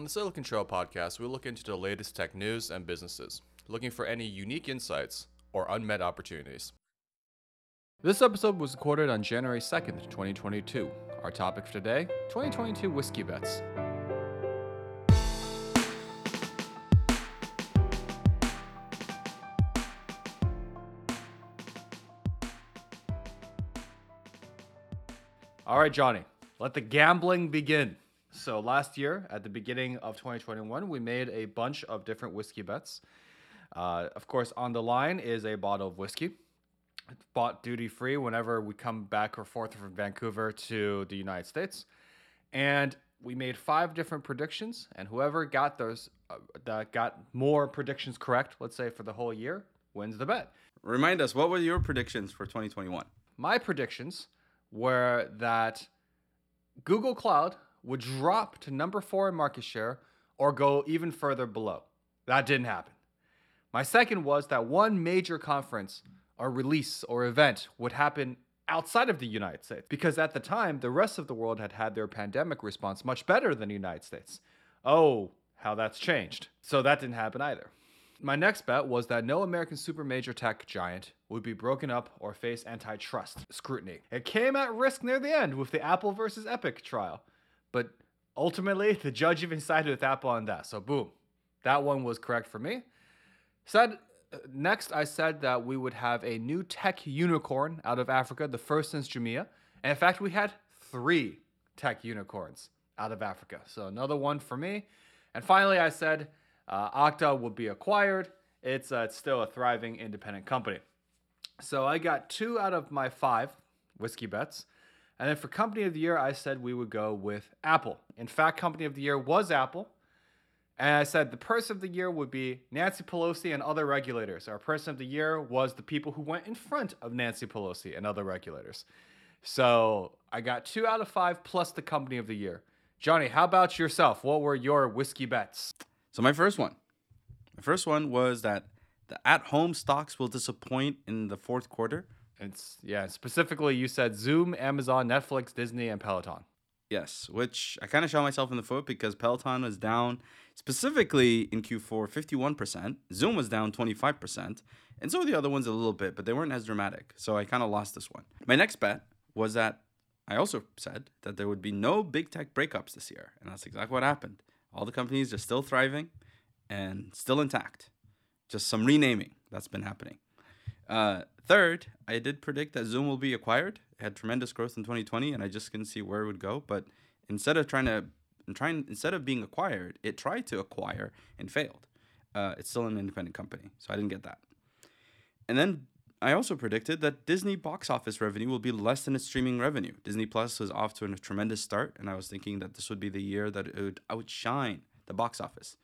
On the Silicon Trail podcast, we look into the latest tech news and businesses, looking for any unique insights or unmet opportunities. This episode was recorded on January 2nd, 2022. Our topic for today 2022 whiskey bets. All right, Johnny, let the gambling begin. So, last year, at the beginning of 2021, we made a bunch of different whiskey bets. Uh, of course, on the line is a bottle of whiskey, bought duty free whenever we come back or forth from Vancouver to the United States. And we made five different predictions, and whoever got those uh, that got more predictions correct, let's say for the whole year, wins the bet. Remind us, what were your predictions for 2021? My predictions were that Google Cloud would drop to number four in market share or go even further below. That didn't happen. My second was that one major conference or release or event would happen outside of the United States because at the time, the rest of the world had had their pandemic response much better than the United States. Oh, how that's changed. So that didn't happen either. My next bet was that no American super major tech giant would be broken up or face antitrust scrutiny. It came at risk near the end with the Apple versus Epic trial, but ultimately the judge even sided with Apple on that. So boom, that one was correct for me. Said uh, next, I said that we would have a new tech unicorn out of Africa, the first since Jumia. And in fact, we had three tech unicorns out of Africa. So another one for me. And finally, I said uh, Okta will be acquired. It's, uh, it's still a thriving independent company. So I got two out of my five whiskey bets. And then for company of the year, I said we would go with Apple. In fact, company of the year was Apple. And I said the person of the year would be Nancy Pelosi and other regulators. Our person of the year was the people who went in front of Nancy Pelosi and other regulators. So I got two out of five plus the company of the year. Johnny, how about yourself? What were your whiskey bets? So my first one, my first one was that the at-home stocks will disappoint in the fourth quarter. It's yeah, specifically you said Zoom, Amazon, Netflix, Disney, and Peloton. Yes, which I kind of shot myself in the foot because Peloton was down specifically in Q4 51%, Zoom was down 25%, and so were the other ones a little bit, but they weren't as dramatic. So I kind of lost this one. My next bet was that I also said that there would be no big tech breakups this year, and that's exactly what happened. All the companies are still thriving and still intact. Just some renaming that's been happening. Uh, third, I did predict that Zoom will be acquired. It had tremendous growth in 2020, and I just couldn't see where it would go. But instead of trying to trying instead of being acquired, it tried to acquire and failed. Uh, it's still an independent company, so I didn't get that. And then I also predicted that Disney box office revenue will be less than its streaming revenue. Disney Plus was off to a tremendous start, and I was thinking that this would be the year that it would outshine the box office.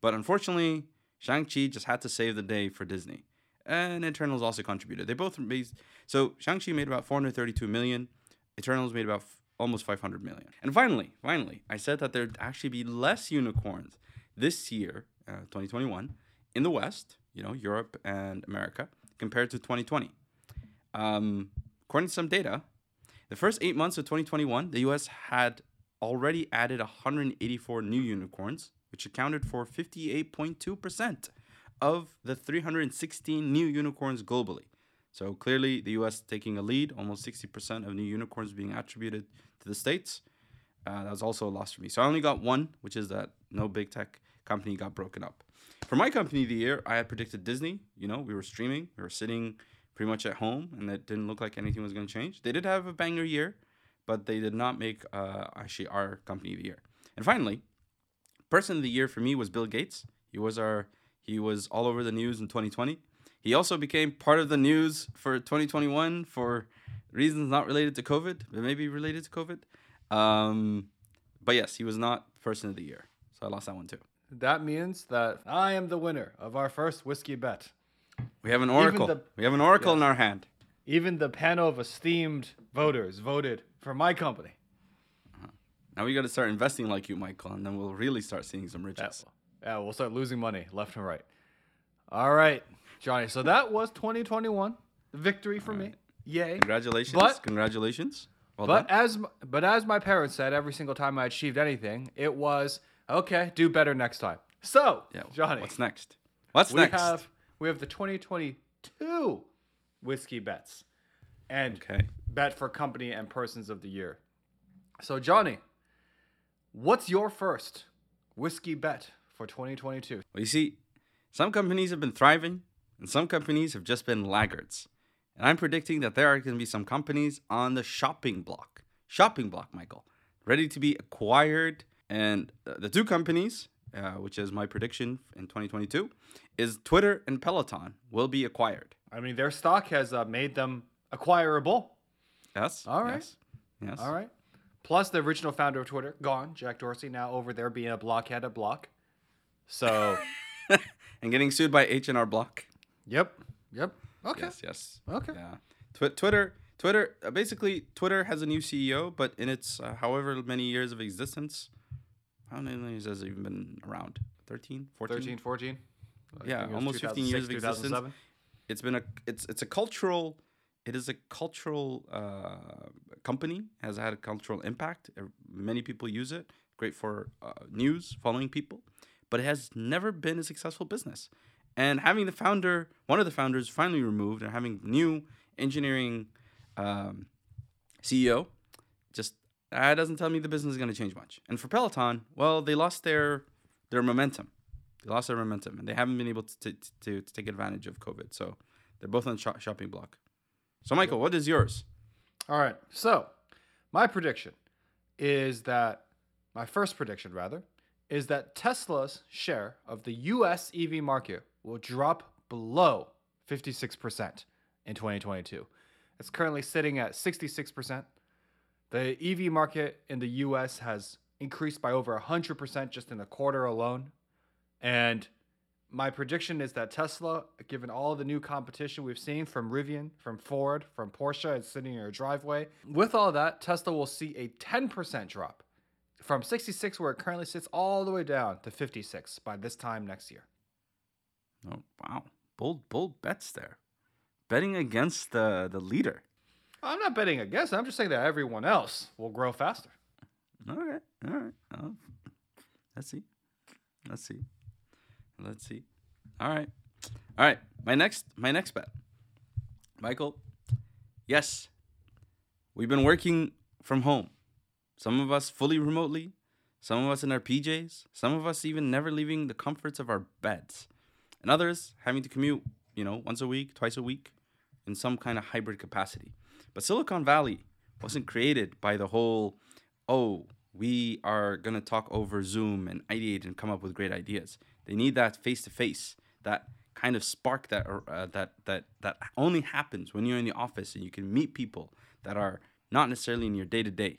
But unfortunately, Shang-Chi just had to save the day for Disney and Eternals also contributed. They both made so Shang-Chi made about 432 million, Eternals made about f- almost 500 million. And finally, finally, I said that there'd actually be less unicorns this year, uh, 2021, in the West, you know, Europe and America, compared to 2020. Um, according to some data, the first eight months of 2021, the US had already added 184 new unicorns, which accounted for 58.2% of the 316 new unicorns globally. So clearly, the US taking a lead, almost 60% of new unicorns being attributed to the States. Uh, that was also a loss for me. So I only got one, which is that no big tech company got broken up. For my company of the year, I had predicted Disney. You know, we were streaming, we were sitting pretty much at home, and it didn't look like anything was going to change. They did have a banger year, but they did not make uh, actually our company of the year. And finally, person of the year for me was Bill Gates. He was our he was all over the news in 2020. He also became part of the news for 2021 for reasons not related to COVID, but maybe related to COVID. Um, but yes, he was not person of the year. So I lost that one too. That means that I am the winner of our first whiskey bet. We have an oracle. The, we have an oracle yes. in our hand. Even the panel of esteemed voters voted for my company. Uh-huh. Now we got to start investing like you, Michael, and then we'll really start seeing some riches. Yeah, we'll start losing money left and right. All right, Johnny. So that was 2021 victory for me. Yay! Congratulations! But, Congratulations! Well but done. as but as my parents said, every single time I achieved anything, it was Okay, do better next time. So, Yeah. Johnny, What's next? What's we next? have we have the 2022 whiskey bets and Okay. bet for company and persons of the year. So, Johnny, what's your first whiskey bet for 2022? Well, you see, some companies have been thriving, and some companies have just been laggards. And I'm predicting that there are going to be some companies on the shopping block. Shopping block, Michael, ready to be acquired. And the two companies, uh, which is my prediction in 2022, is Twitter and Peloton will be acquired. I mean, their stock has uh, made them acquirable. Yes. All right. Yes. yes. All right. Plus, the original founder of Twitter, gone, Jack Dorsey, now over there being a blockhead at Block. So, and getting sued by H&R Block. yep, yep. Okay. Yes. Yes. Okay. Yeah. Twi- Twitter. Twitter. Uh, basically, Twitter has a new CEO, but in its uh, however many years of existence, how many years has it even been around? 13, 14? 13, 14? I Yeah, think it was almost 15 years of 2006, existence. 2007. It's been a. It's it's a cultural. It is a cultural uh, company. Has had a cultural impact. Uh, Many people use it. Great for uh, news, following people, but it has never been a successful business. And having the founder, one of the founders, finally removed, and having new engineering um, CEO, just that doesn't tell me the business is going to change much. And for Peloton, well, they lost their their momentum. They lost their momentum, and they haven't been able to to, to, to take advantage of COVID. So they're both on the shopping block. So Michael, what is yours? All right. So, my prediction is that my first prediction rather is that Tesla's share of the US EV market will drop below 56% in 2022. It's currently sitting at 66%. The EV market in the US has increased by over 100% just in a quarter alone. And my prediction is that Tesla, given all the new competition we've seen from Rivian, from Ford, from Porsche, and sitting in your driveway, with all that, Tesla will see a 10% drop from 66, where it currently sits, all the way down to 56 by this time next year. Oh wow, bold bold bets there, betting against the the leader. I'm not betting against it. I'm just saying that everyone else will grow faster. All right, all right. Oh, let's see, let's see, let's see. All right, all right. My next my next bet, Michael. Yes, we've been working from home. Some of us fully remotely, some of us in our PJs, some of us even never leaving the comforts of our beds, and others having to commute, you know, once a week, twice a week, in some kind of hybrid capacity. But Silicon Valley wasn't created by the whole, oh, we are going to talk over Zoom and ideate and come up with great ideas. They need that face to face, that kind of spark that uh, that that that only happens when you're in the office and you can meet people that are not necessarily in your day to day.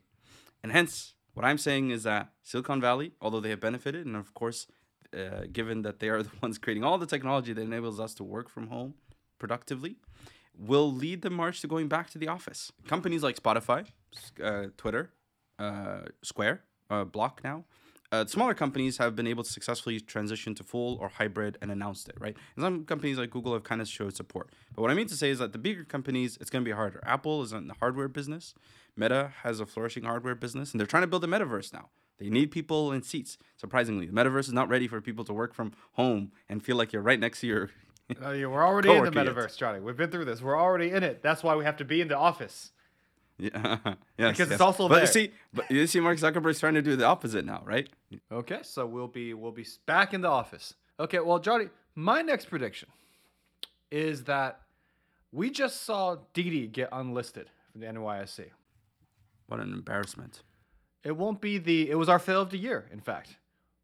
And hence, what I'm saying is that Silicon Valley, although they have benefited, and of course, uh, given that they are the ones creating all the technology that enables us to work from home productively, will lead the march to going back to the office. Companies like Spotify, uh, Twitter, uh, Square, uh, Block now, uh, smaller companies have been able to successfully transition to full or hybrid and announced it, right? And some companies like Google have kind of showed support. But what I mean to say is that the bigger companies, it's going to be harder. Apple is in the hardware business. Meta has a flourishing hardware business, and they're trying to build a metaverse now. They need people in seats. Surprisingly, the metaverse is not ready for people to work from home and feel like you're right next to your. Uh, yeah, we're already in the metaverse, Johnny. We've been through this. We're already in it. That's why we have to be in the office. Yeah, yes, Because it's also but there. You see, but you see, Mark Zuckerberg's trying to do the opposite now, right? Okay, so we'll be we'll be back in the office. Okay, well, Johnny, my next prediction is that we just saw Didi get unlisted from the NYSE. What an embarrassment. It won't be the it was our fail of the year, in fact,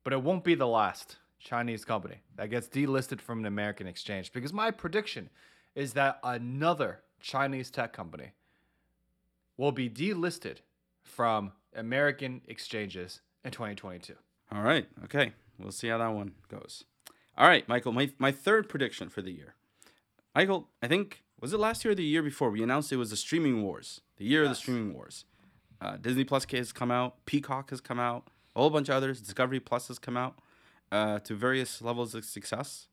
but it won't be the last Chinese company that gets delisted from an American exchange because my prediction is that another Chinese tech company will be delisted from American exchanges in 2022. All right. Okay. We'll see how that one goes. All right, Michael. My my third prediction for the year. Michael, I think was it last year or the year before we announced it was the streaming wars, the year of the streaming wars. Uh, Disney Plus has come out, Peacock has come out, a whole bunch of others. Discovery Plus has come out uh, to various levels of success.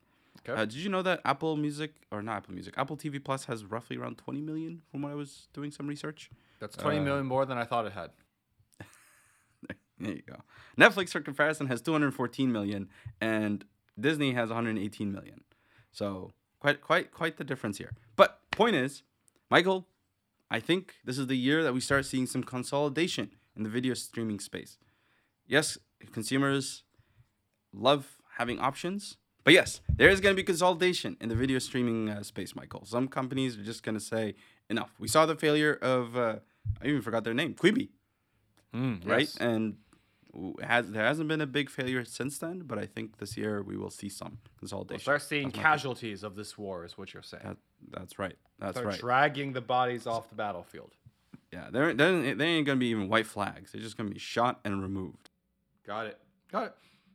Okay. Uh, did you know that Apple Music or not Apple Music, Apple TV Plus has roughly around 20 million from when I was doing some research? That's twenty Uh, million more than I thought it had. There you go. Netflix, for comparison, has 214 million, and Disney has 118 million. So quite, quite, quite the difference here. But point is, Michael, I think this is the year that we start seeing some consolidation in the video streaming space. Yes, consumers love having options, but yes, there is going to be consolidation in the video streaming uh, space, Michael. Some companies are just going to say enough. We saw the failure of uh, I even forgot their name, Quibi, Mm, right? yes. And has there hasn't been a big failure since then, but I think this year we will see some We'll consolidation. start seeing That's casualties of this war, is what you're saying. That, that's right. That's start right. dragging the bodies off the battlefield. yeah, there there they ain't gonna be even white flags. They're just gonna be shot and removed. Got it. Got it.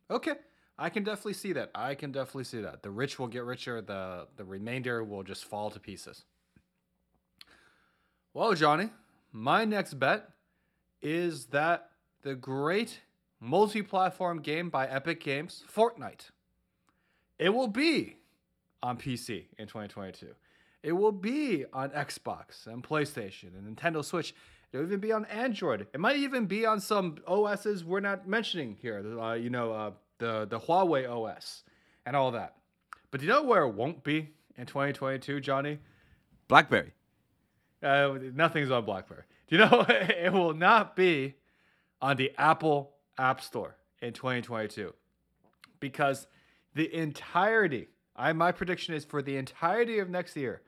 Okay. I can definitely see that. I can definitely see that. The rich will get richer. The the remainder will just fall to pieces. Well, Johnny, my next bet is that the great multi-platform game by Epic Games, Fortnite, it will be on PC in 2022. It will be on Xbox and PlayStation and Nintendo Switch. It'll even be on Android. It might even be on some OSs we're not mentioning here. Uh, you know, uh, the the Huawei OS and all that. But do you know where it won't be in 2022, Johnny? BlackBerry. Uh, nothing's on BlackBerry. Do you know it will not be on the Apple App Store in 2022 because the entirety, I my prediction is for the entirety of next year,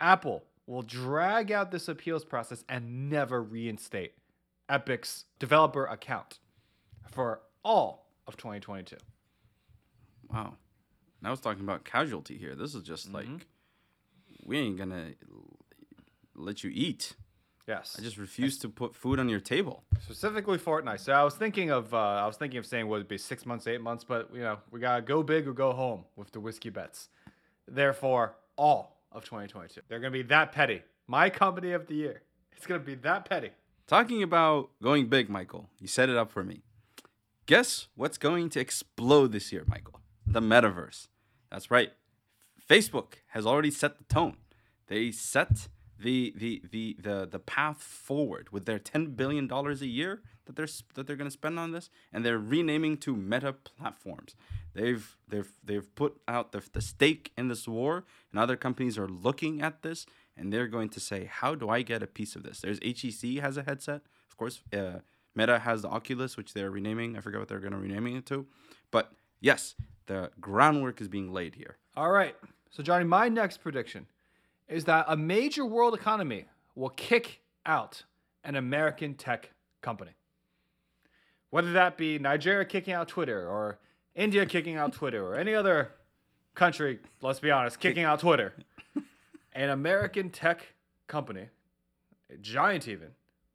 Apple will drag out this appeals process and never reinstate Epic's developer account for all of 2022. Wow. Now it's talking about casualty here. This is just mm-hmm. like we ain't gonna let you eat. Yes. I just refuse to put food on your table. specifically Fortnite. So I was thinking of uh, I was thinking of saying would it be six months, eight months, but you know we gotta go big or go home with the whiskey bets. Therefore, all of 2022, they're gonna be that petty. My company of the year. It's gonna be that petty. Talking about going big, Michael, you set it up for me. Guess what's going to explode this year, Michael? The metaverse. That's right. Facebook has already set the tone. They set the the the the, the path forward with their ten billion dollars a year that they're that they're going to spend on this, and they're renaming to Meta platforms. They've they've they've put out the, the stake in this war, and other companies are looking at this, and they're going to say, "How do I get a piece of this?" There's HTC has a headset, of course. Uh, Meta has the Oculus, which they're renaming. I forget what they're going to renaming it to, but yes, the groundwork is being laid here. All right. So Johnny, my next prediction is that a major world economy will kick out an American tech company. Whether that be Nigeria kicking out Twitter or India kicking out Twitter or any other country, let's be honest, kicking out Twitter. An American tech company, a giant even,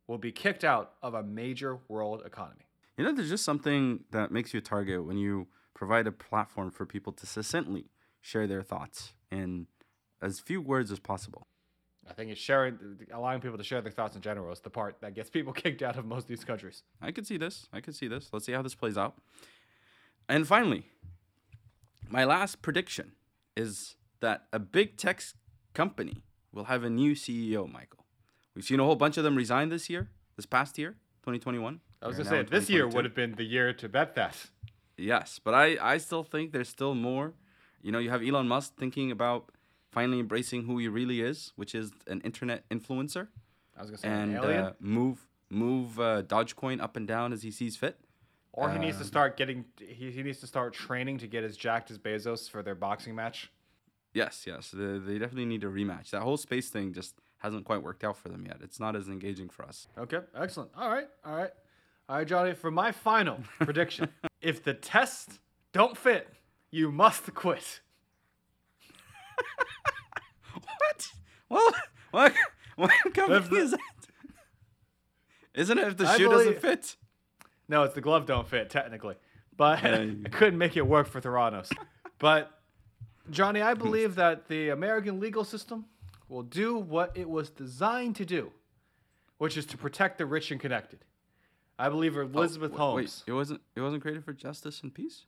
will be kicked out of a major world economy. You know, there's just something that makes you a target when you provide a platform for people to succinctly share their thoughts in as few words as possible. I think it's sharing, allowing people to share their thoughts in general is the part that gets people kicked out of most of these countries. I could see this. I could see this. Let's see how this plays out. And finally, my last prediction is that a big tech company will have a new CEO, Michael. We've seen a whole bunch of them resign this year, this past year, 2021. I was gonna say this year would have been the year to bet that. Yes, but I, I still think there's still more. You know, you have Elon Musk thinking about finally embracing who he really is, which is an internet influencer, I was gonna say and an alien, uh, move move uh, Dogecoin up and down as he sees fit. or he needs to uh, start getting. He, he needs to start training to get as jacked as Bezos for their boxing match. Yes, yes, they, they definitely need a rematch. That whole space thing just hasn't quite worked out for them yet. It's not as engaging for us. Okay, excellent. All right, all right, all right, Johnny. For my final prediction, if the tests don't fit, you must quit. What? What? What? What company the- is that? Isn't it if the I shoe doesn't fit? No, it's the glove don't fit technically, but Yeah, I couldn't make it work for Theranos. But Johnny, I believe that the American legal system will do what it was designed to do, which is to protect the rich and connected. I believe oh, Elizabeth Oh, Holmes Wait, it wasn't. It wasn't created for justice and peace.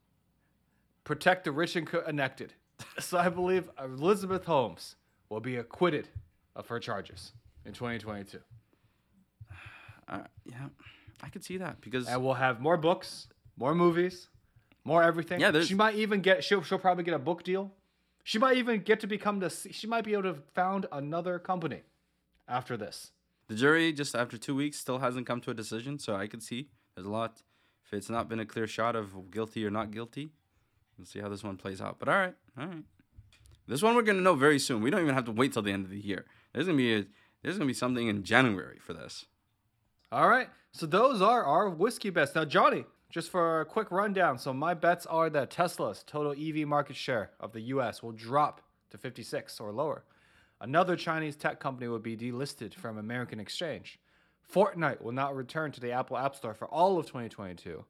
protect the rich and connected. so I believe Elizabeth Holmes will be acquitted of her charges in 2022. Uh, yeah. I could see that because and we'll have more books, more movies, more everything. Yeah, there's- she might even get. She'll she'll probably get a book deal. She might even get to become the. She might be able to found another company after this. the jury just after two weeks still hasn't come to a decision. So I could see there's a lot. If it's not been a clear shot of guilty or not guilty, we'll see how this one plays out. But all right, all right. This one we're gonna know very soon. We don't even have to wait till the end of the year. There's gonna be a there's gonna be something in January for this. All right. So those are our whiskey bets. Now, Johnny, just for a quick rundown. So my bets are that Tesla's total EV market share of the US will drop to 56 or lower. Another Chinese tech company will be delisted from American Exchange. Fortnite will not return to the Apple App Store for all of 2022.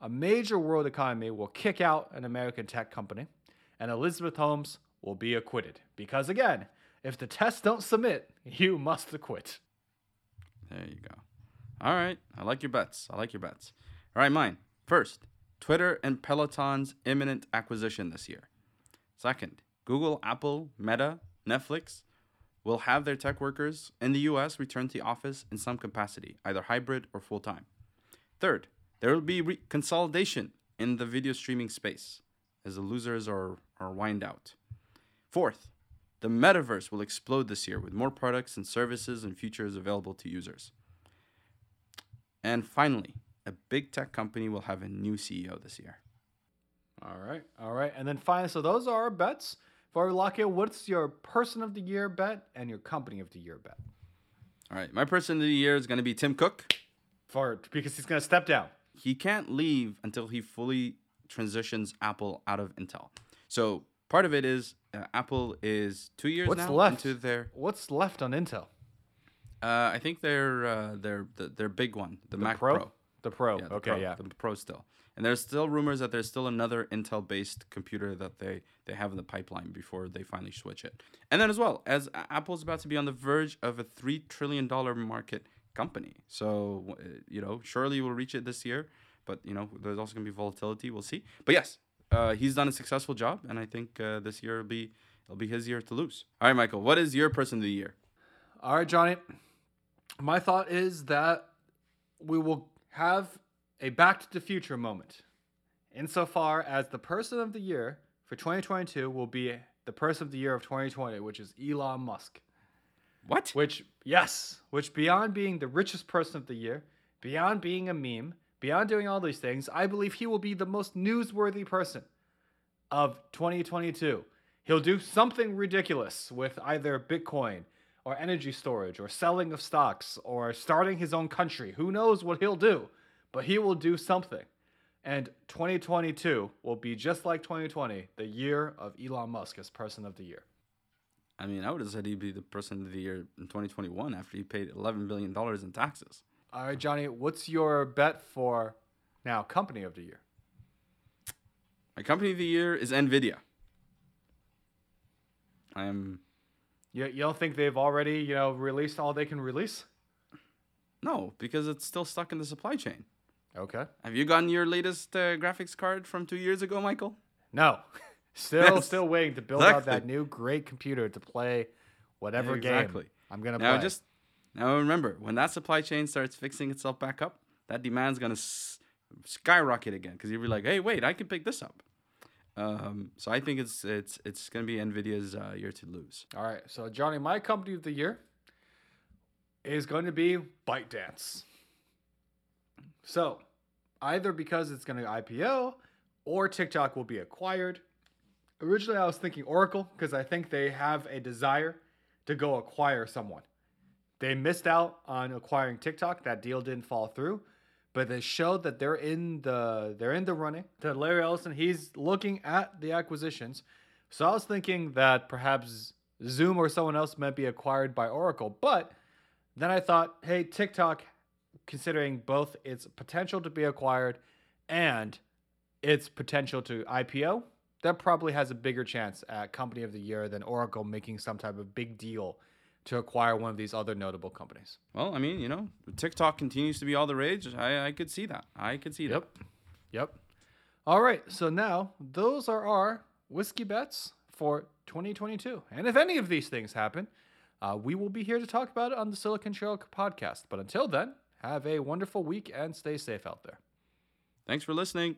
A major world economy will kick out an American tech company. And Elizabeth Holmes will be acquitted. Because again, if the tests don't submit, you must acquit. There you go. All right. I like your bets. I like your bets. All right, mine. First, Twitter and Peloton's imminent acquisition this year. Second, Google, Apple, Meta, Netflix will have their tech workers in the US return to the office in some capacity, either hybrid or full time. Third, there will be re- consolidation in the video streaming space as the losers are, are wind out. Fourth, the metaverse will explode this year with more products and services and features available to users. And finally, a big tech company will have a new CEO this year. All right, all right, and then finally, so those are our bets. Before we what's your person of the year bet and your company of the year bet? All right, my person of the year is going to be Tim Cook. For because he's gonna step down. He can't leave until he fully transitions Apple out of Intel. So part of it is uh, Apple is two years What's now left? into their. What's left on Intel? Uh, I think they're uh, they're their big one, the, Mac Pro? Pro. The Pro. Yeah, the okay, Pro, yeah. the Pro still. And there's still rumors that there's still another Intel-based computer that they they have in the pipeline before they finally switch it. And then as well as Apple's about to be on the verge of a three trillion dollar market company, so uh, you know surely we'll reach it this year. But you know there's also gonna be volatility. We'll see. But yes, uh, he's done a successful job, and I think uh, this year will be it'll be his year to lose. All right, Michael, what is your person of the year? All right, Johnny. My thought is that we will have a Back to the Future moment, insofar as the person of the year for 2022 will be the person of the year of 2020, which is Elon Musk. What? Which, yes, which beyond being the richest person of the year, beyond being a meme, beyond doing all these things, I believe he will be the most newsworthy person of 2022. He'll do something ridiculous with either Bitcoin or energy storage or selling of stocks or starting his own country. Who knows what he'll do, but he will do something. And 2022 will be just like 2020, the year of Elon Musk as person of the year. I mean, I would have said he'd be the person of the year in 2021 after he paid 11 billion dollars in taxes. All right, Johnny, what's your bet for now company of the year? My company of the year is Nvidia. I am You, you don't think they've already, you know, released all they can release? no because it's still stuck in the supply chain. Okay. Have you gotten your latest uh, graphics card from two years ago, Michael? No. Still Yes. still waiting to build out that new great computer to play whatever Exactly. game I'm going to Now play. just now remember when that supply chain starts fixing itself back up, that demand's gonna s- skyrocket again because you'll be like, hey, wait, I can pick this up. Um, so I think it's it's it's gonna be Nvidia's uh, year to lose. All right. So, Johnny, my company of the year is going to be ByteDance. So, either because it's going to IPO or TikTok will be acquired. Originally, I was thinking Oracle because I think they have a desire to go acquire someone. They missed out on acquiring TikTok. That deal didn't fall through, but they showed that they're in the they're in the running. To Larry Ellison, he's looking at the acquisitions. So I was thinking that perhaps Zoom or someone else might be acquired by Oracle, but then I thought, hey, TikTok, considering both its potential to be acquired and its potential to IPO, that probably has a bigger chance at company of the year than Oracle making some type of big deal to acquire one of these other notable companies. Well, I mean, you know, TikTok continues to be all the rage. I, I could see that. I could see that. Yep. Yep. All right. So now those are our whiskey bets for 2022. And if any of these things happen, uh, we will be here to talk about it on the Silicon Trail podcast. But until then, Have a wonderful week and stay safe out there. Thanks for listening.